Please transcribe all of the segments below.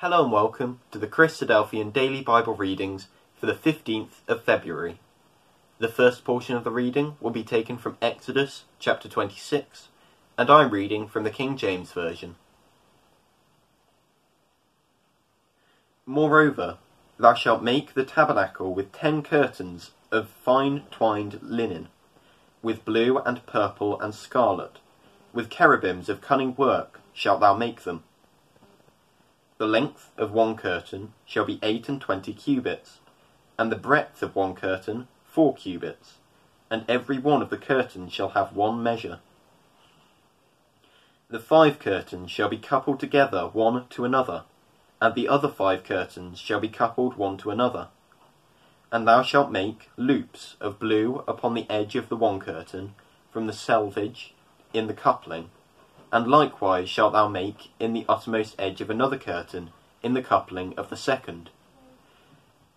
Hello and welcome to the Christadelphian Daily Bible Readings for the 15th of February. The first portion of the reading will be taken from Exodus chapter 26, and I'm reading from the King James Version. Moreover, thou shalt make the tabernacle with ten curtains of fine twined linen, with blue and purple and scarlet, with cherubims of cunning work shalt thou make them. The length of one curtain shall be eight and twenty cubits, and the breadth of one curtain four cubits, and every one of the curtains shall have one measure. The five curtains shall be coupled together one to another, and the other five curtains shall be coupled one to another. And thou shalt make loops of blue upon the edge of the one curtain, from the selvage in the coupling, and likewise shalt thou make in the uttermost edge of another curtain, in the coupling of the second.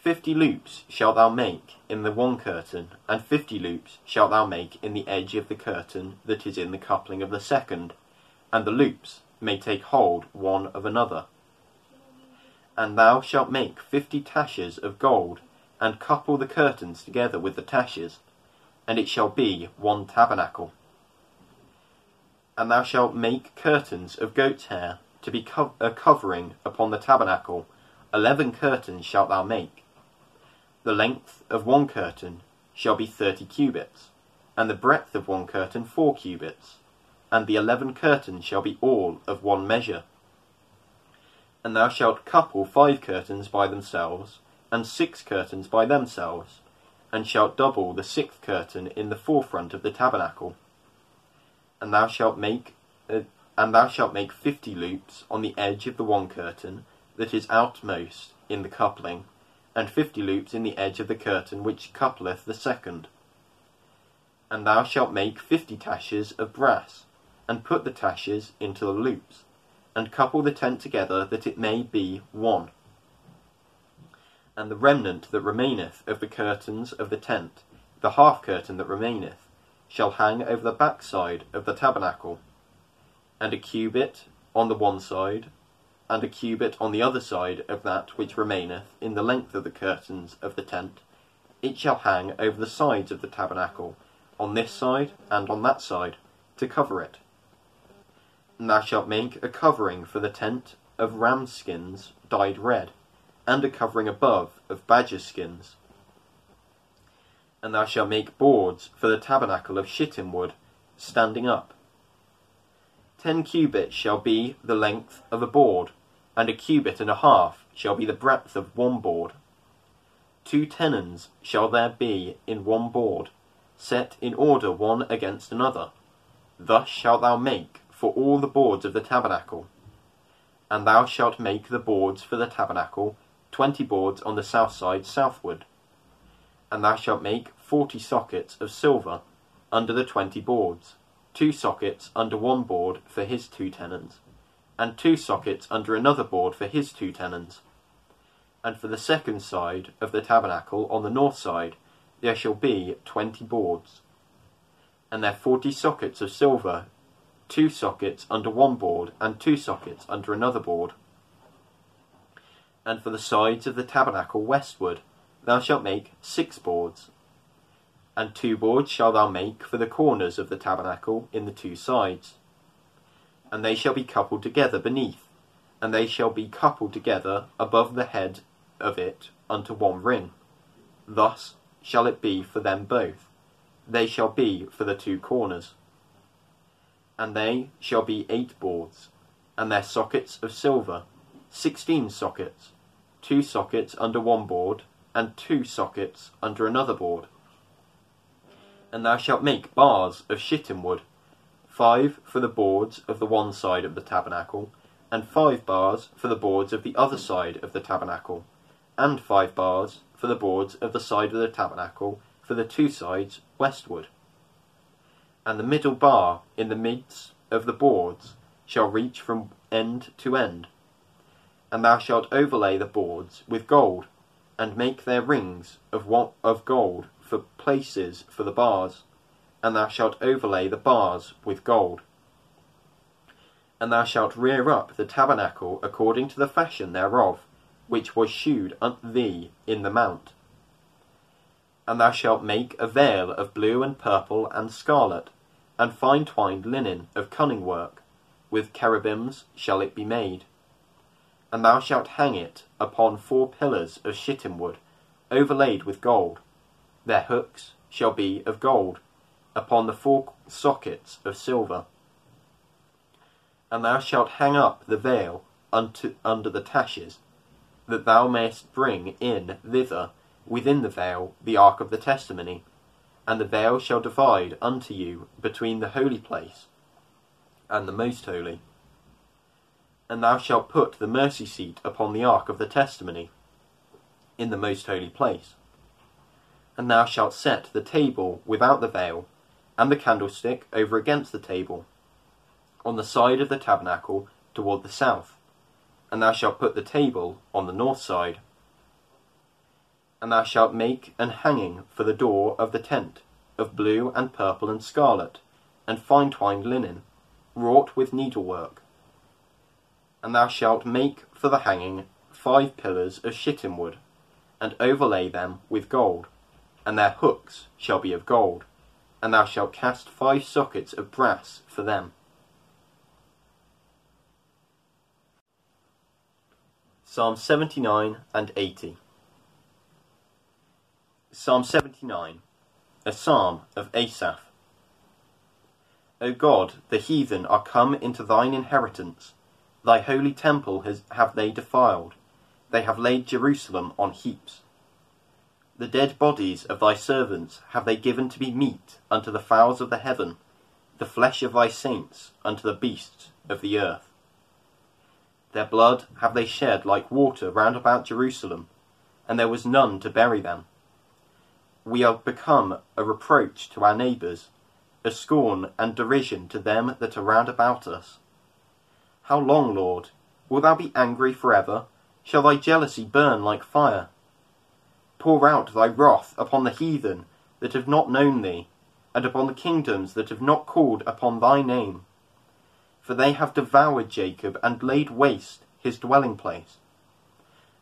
Fifty loops shalt thou make in the one curtain, and fifty loops shalt thou make in the edge of the curtain that is in the coupling of the second, and the loops may take hold one of another. And thou shalt make fifty taches of gold, and couple the curtains together with the taches, and it shall be one tabernacle. And thou shalt make curtains of goat's hair to be co- a covering upon the tabernacle. Eleven curtains shalt thou make. The length of one curtain shall be thirty cubits, and the breadth of one curtain four cubits, and the eleven curtains shall be all of one measure. And thou shalt couple five curtains by themselves, and six curtains by themselves, and shalt double the sixth curtain in the forefront of the tabernacle and thou shalt make uh, and thou shalt make fifty loops on the edge of the one curtain that is outmost in the coupling, and fifty loops in the edge of the curtain which coupleth the second. And thou shalt make fifty taches of brass, and put the taches into the loops, and couple the tent together that it may be one. And the remnant that remaineth of the curtains of the tent, the half curtain that remaineth, shall hang over the backside of the tabernacle, and a cubit on the one side, and a cubit on the other side of that which remaineth in the length of the curtains of the tent, it shall hang over the sides of the tabernacle, on this side and on that side, to cover it. And thou shalt make a covering for the tent of ram skins dyed red, and a covering above of badger skins and thou shalt make boards for the tabernacle of shittim wood, standing up. Ten cubits shall be the length of a board, and a cubit and a half shall be the breadth of one board. Two tenons shall there be in one board, set in order one against another. Thus shalt thou make for all the boards of the tabernacle. And thou shalt make the boards for the tabernacle, twenty boards on the south side southward and thou shalt make forty sockets of silver under the twenty boards, two sockets under one board for his two tenons, and two sockets under another board for his two tenons. And for the second side of the tabernacle on the north side there shall be twenty boards, and there forty sockets of silver, two sockets under one board, and two sockets under another board. And for the sides of the tabernacle westward thou shalt make six boards. And two boards shalt thou make for the corners of the tabernacle in the two sides. And they shall be coupled together beneath, and they shall be coupled together above the head of it unto one ring. Thus shall it be for them both. They shall be for the two corners. And they shall be eight boards, and their sockets of silver, sixteen sockets, two sockets under one board, and two sockets under another board. And thou shalt make bars of shittim wood, five for the boards of the one side of the tabernacle, and five bars for the boards of the other side of the tabernacle, and five bars for the boards of the side of the tabernacle for the two sides westward. And the middle bar in the midst of the boards shall reach from end to end. And thou shalt overlay the boards with gold, and make their rings of, what, of gold for places for the bars, and thou shalt overlay the bars with gold. And thou shalt rear up the tabernacle according to the fashion thereof, which was shewed unto thee in the mount. And thou shalt make a veil of blue and purple and scarlet, and fine twined linen of cunning work, with cherubims shall it be made. And thou shalt hang it upon four pillars of shittim wood, overlaid with gold. Their hooks shall be of gold, upon the four sockets of silver. And thou shalt hang up the veil unto, under the taches, that thou mayest bring in thither within the veil the ark of the testimony, and the veil shall divide unto you between the holy place and the most holy. And thou shalt put the mercy seat upon the ark of the testimony in the most holy place. And thou shalt set the table without the veil, and the candlestick over against the table, on the side of the tabernacle toward the south. And thou shalt put the table on the north side. And thou shalt make an hanging for the door of the tent, of blue and purple and scarlet, and fine twined linen, wrought with needlework. And thou shalt make for the hanging five pillars of shittim wood, and overlay them with gold, and their hooks shall be of gold, and thou shalt cast five sockets of brass for them. Psalm 79 and 80. Psalm 79, a psalm of Asaph. O God, the heathen are come into thine inheritance. Thy holy temple has, have they defiled. They have laid Jerusalem on heaps. The dead bodies of thy servants have they given to be meat unto the fowls of the heaven, the flesh of thy saints unto the beasts of the earth. Their blood have they shed like water round about Jerusalem, and there was none to bury them. We are become a reproach to our neighbours, a scorn and derision to them that are round about us. How long, Lord? Wilt thou be angry for ever? Shall thy jealousy burn like fire? Pour out thy wrath upon the heathen that have not known thee, and upon the kingdoms that have not called upon thy name. For they have devoured Jacob and laid waste his dwelling place.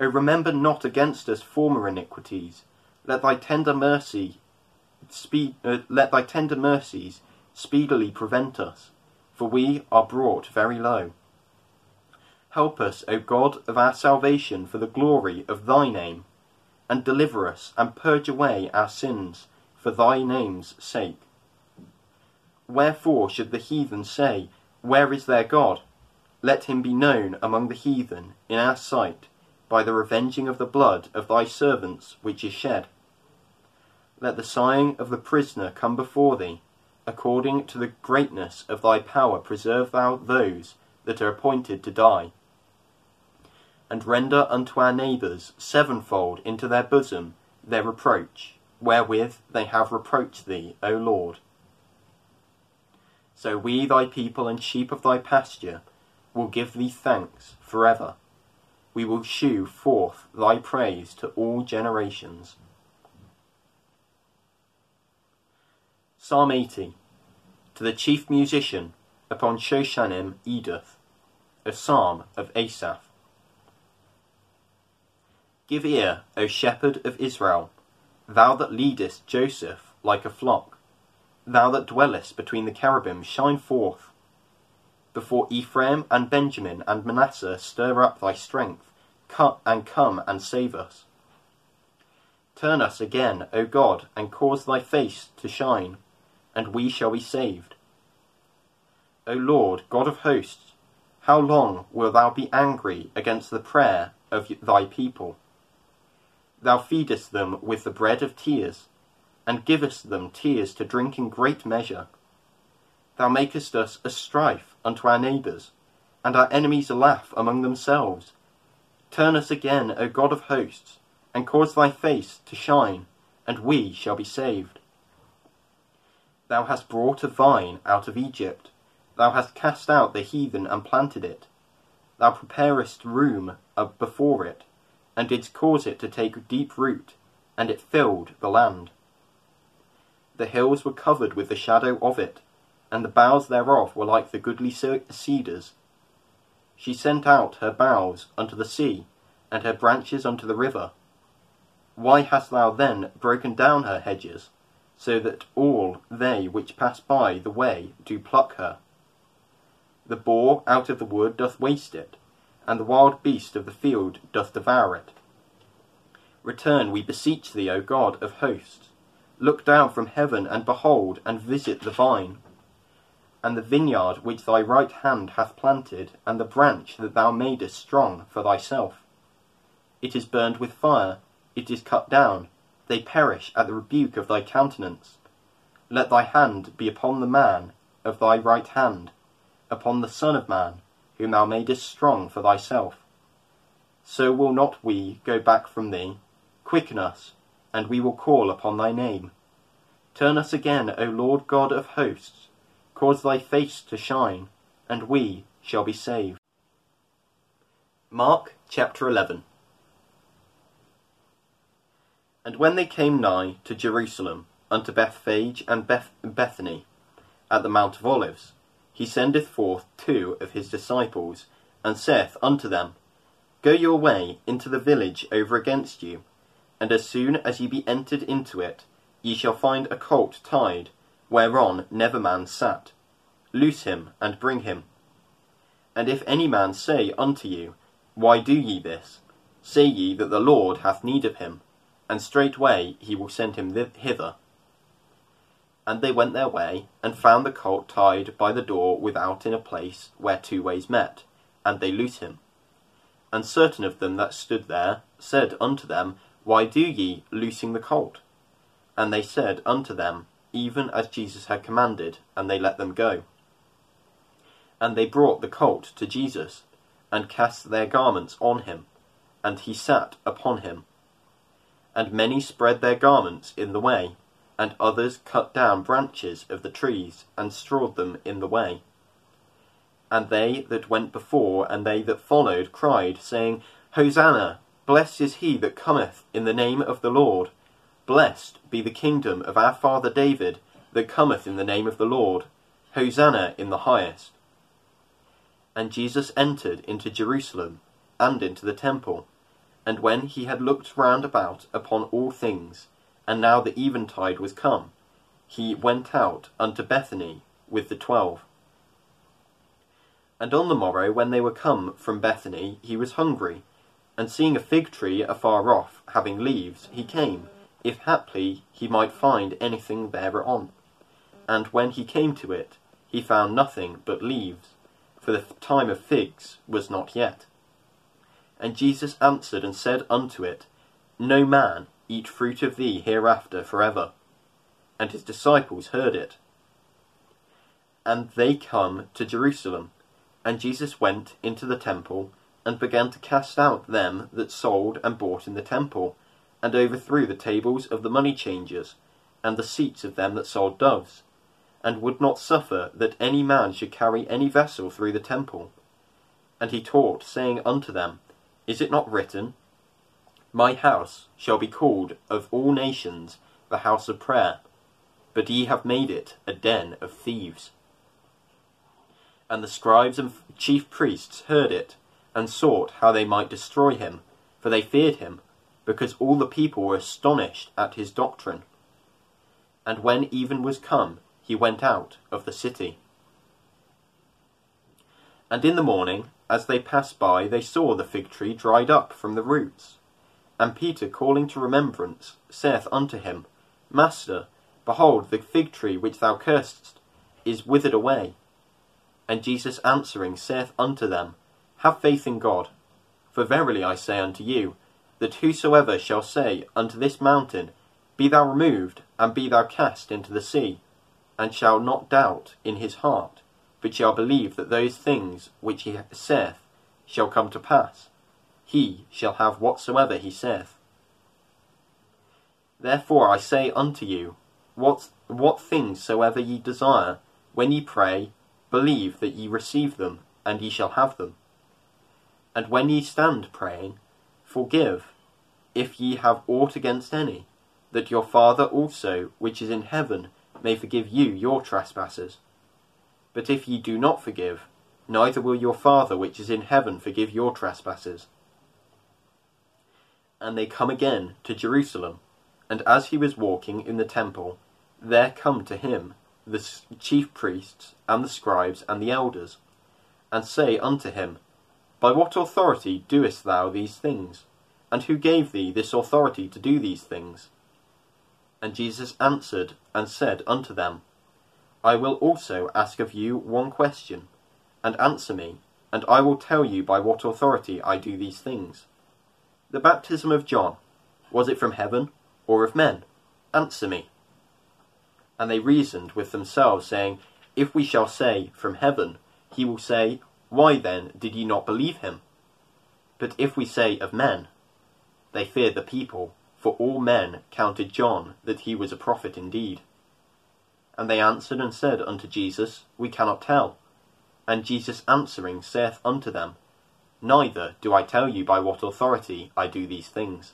O remember not against us former iniquities. Let thy tender mercy speed, uh, let thy tender mercies speedily prevent us, for we are brought very low. Help us, O God of our salvation, for the glory of thy name, and deliver us, and purge away our sins, for thy name's sake. Wherefore should the heathen say, Where is their God? Let him be known among the heathen in our sight, by the revenging of the blood of thy servants which is shed. Let the sighing of the prisoner come before thee. According to the greatness of thy power, preserve thou those that are appointed to die. And render unto our neighbours sevenfold into their bosom their reproach, wherewith they have reproached thee, O Lord. So we, thy people and sheep of thy pasture, will give thee thanks for ever. We will shew forth thy praise to all generations. Psalm 80 To the chief musician upon Shoshanim Eduth, a psalm of Asaph. Give ear, O shepherd of Israel, thou that leadest Joseph like a flock, thou that dwellest between the cherubim, shine forth. Before Ephraim and Benjamin and Manasseh, stir up thy strength, cut and come and save us. Turn us again, O God, and cause thy face to shine and we shall be saved. O Lord, God of hosts, how long wilt thou be angry against the prayer of thy people? Thou feedest them with the bread of tears, and givest them tears to drink in great measure. Thou makest us a strife unto our neighbours, and our enemies laugh among themselves. Turn us again, O God of hosts, and cause thy face to shine, and we shall be saved. Thou hast brought a vine out of Egypt. Thou hast cast out the heathen and planted it. Thou preparest room before it, and didst cause it to take deep root, and it filled the land. The hills were covered with the shadow of it, and the boughs thereof were like the goodly cedars she sent out her boughs unto the sea, and her branches unto the river. Why hast thou then broken down her hedges, so that all they which pass by the way do pluck her? The boar out of the wood doth waste it, and the wild beast of the field doth devour it. Return, we beseech thee, O God of hosts. Look down from heaven, and behold, and visit the vine, and the vineyard which thy right hand hath planted, and the branch that thou madest strong for thyself. It is burned with fire, it is cut down, they perish at the rebuke of thy countenance. Let thy hand be upon the man of thy right hand, upon the Son of Man, whom thou madest strong for thyself. So will not we go back from thee. Quicken us, and we will call upon thy name. Turn us again, O Lord God of hosts, cause thy face to shine, and we shall be saved. Mark chapter 11 And when they came nigh to Jerusalem, unto Bethphage and Beth- Bethany, at the Mount of Olives, he sendeth forth two of his disciples, and saith unto them, Go your way into the village over against you, and as soon as ye be entered into it, ye shall find a colt tied, whereon never man sat. Loose him, and bring him. And if any man say unto you, Why do ye this? Say ye that the Lord hath need of him, and straightway he will send him hither. And they went their way, and found the colt tied by the door without in a place where two ways met, and they loose him. And certain of them that stood there said unto them, why do ye loosing the colt? And they said unto them, Even as Jesus had commanded, and they let them go. And they brought the colt to Jesus, and cast their garments on him, and he sat upon him. And many spread their garments in the way, and others cut down branches of the trees, and strawed them in the way. And they that went before and they that followed cried, saying, Hosanna! Blessed is he that cometh in the name of the Lord. Blessed be the kingdom of our father David that cometh in the name of the Lord. Hosanna in the highest. And Jesus entered into Jerusalem and into the temple. And when he had looked round about upon all things, and now the eventide was come, he went out unto Bethany with the twelve. And on the morrow, when they were come from Bethany, he was hungry. And seeing a fig tree afar off, having leaves, he came, if haply he might find anything thereon. And when he came to it, he found nothing but leaves, for the time of figs was not yet. And Jesus answered and said unto it, No man eat fruit of thee hereafter for ever. And his disciples heard it. And they come to Jerusalem, and Jesus went into the temple, and began to cast out them that sold and bought in the temple, and overthrew the tables of the money changers, and the seats of them that sold doves, and would not suffer that any man should carry any vessel through the temple. And he taught, saying unto them, Is it not written, My house shall be called of all nations the house of prayer, but ye have made it a den of thieves? And the scribes and chief priests heard it, and sought how they might destroy him, for they feared him, because all the people were astonished at his doctrine. And when even was come, he went out of the city. And in the morning, as they passed by, they saw the fig tree dried up from the roots. And Peter, calling to remembrance, saith unto him, Master, behold, the fig tree which thou cursedst is withered away. And Jesus answering saith unto them, have faith in God. For verily I say unto you, that whosoever shall say unto this mountain, Be thou removed, and be thou cast into the sea, and shall not doubt in his heart, but shall believe that those things which he saith shall come to pass, he shall have whatsoever he saith. Therefore I say unto you, what, what things soever ye desire, when ye pray, believe that ye receive them, and ye shall have them. And when ye stand praying, forgive, if ye have aught against any, that your Father also, which is in heaven, may forgive you your trespasses. But if ye do not forgive, neither will your Father which is in heaven forgive your trespasses. And they come again to Jerusalem, and as he was walking in the temple, there come to him the chief priests and the scribes and the elders, and say unto him, By what authority doest thou these things? And who gave thee this authority to do these things? And Jesus answered and said unto them, I will also ask of you one question, and answer me, and I will tell you by what authority I do these things. The baptism of John, was it from heaven or of men? Answer me. And they reasoned with themselves, saying, If we shall say, From heaven, he will say, Why then did ye not believe him? But if we say, Of men, they feared the people, for all men counted John that he was a prophet indeed. And they answered and said unto Jesus, We cannot tell. And Jesus answering saith unto them, Neither do I tell you by what authority I do these things.